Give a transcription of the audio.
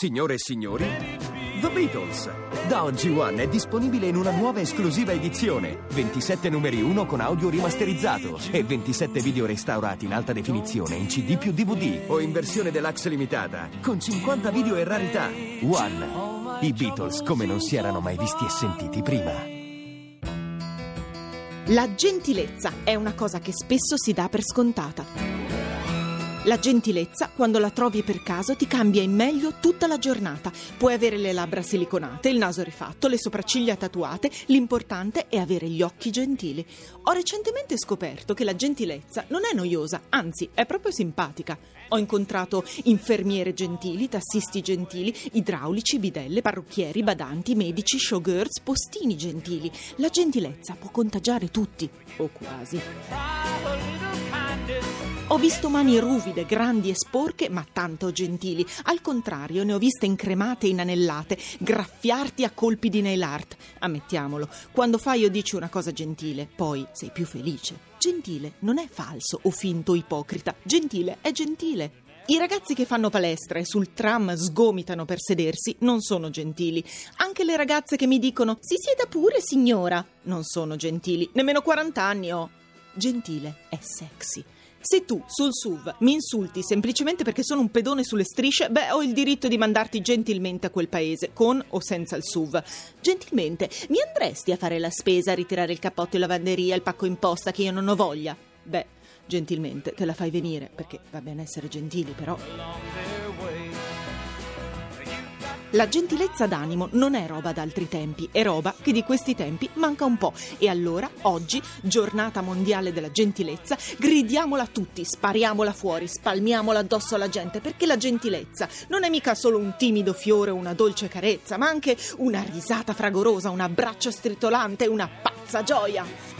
Signore e signori, The Beatles. Da oggi One è disponibile in una nuova esclusiva edizione. 27 numeri 1 con audio rimasterizzato e 27 video restaurati in alta definizione in CD più DVD o in versione deluxe limitata con 50 video e rarità. One. I Beatles come non si erano mai visti e sentiti prima. La gentilezza è una cosa che spesso si dà per scontata. La gentilezza, quando la trovi per caso, ti cambia in meglio tutta la giornata. Puoi avere le labbra siliconate, il naso rifatto, le sopracciglia tatuate, l'importante è avere gli occhi gentili. Ho recentemente scoperto che la gentilezza non è noiosa, anzi è proprio simpatica. Ho incontrato infermiere gentili, tassisti gentili, idraulici, bidelle, parrucchieri, badanti, medici, showgirls, postini gentili. La gentilezza può contagiare tutti, o quasi. Ho visto mani ruvide, grandi e sporche, ma tanto gentili. Al contrario, ne ho viste incremate e inanellate, graffiarti a colpi di nail art. Ammettiamolo, quando fai o dici una cosa gentile, poi sei più felice. Gentile non è falso o finto o ipocrita. Gentile è gentile. I ragazzi che fanno palestra e sul tram sgomitano per sedersi non sono gentili. Anche le ragazze che mi dicono si sieda pure signora non sono gentili. Nemmeno 40 anni ho. Gentile è sexy. Se tu sul SUV mi insulti semplicemente perché sono un pedone sulle strisce, beh, ho il diritto di mandarti gentilmente a quel paese, con o senza il SUV. Gentilmente, mi andresti a fare la spesa, a ritirare il cappotto in lavanderia, il pacco in posta che io non ho voglia? Beh, gentilmente te la fai venire, perché va bene essere gentili, però. La gentilezza d'animo non è roba d'altri tempi, è roba che di questi tempi manca un po'. E allora, oggi, giornata mondiale della gentilezza, gridiamola tutti, spariamola fuori, spalmiamola addosso alla gente, perché la gentilezza non è mica solo un timido fiore o una dolce carezza, ma anche una risata fragorosa, un abbraccio stritolante, una pazza gioia.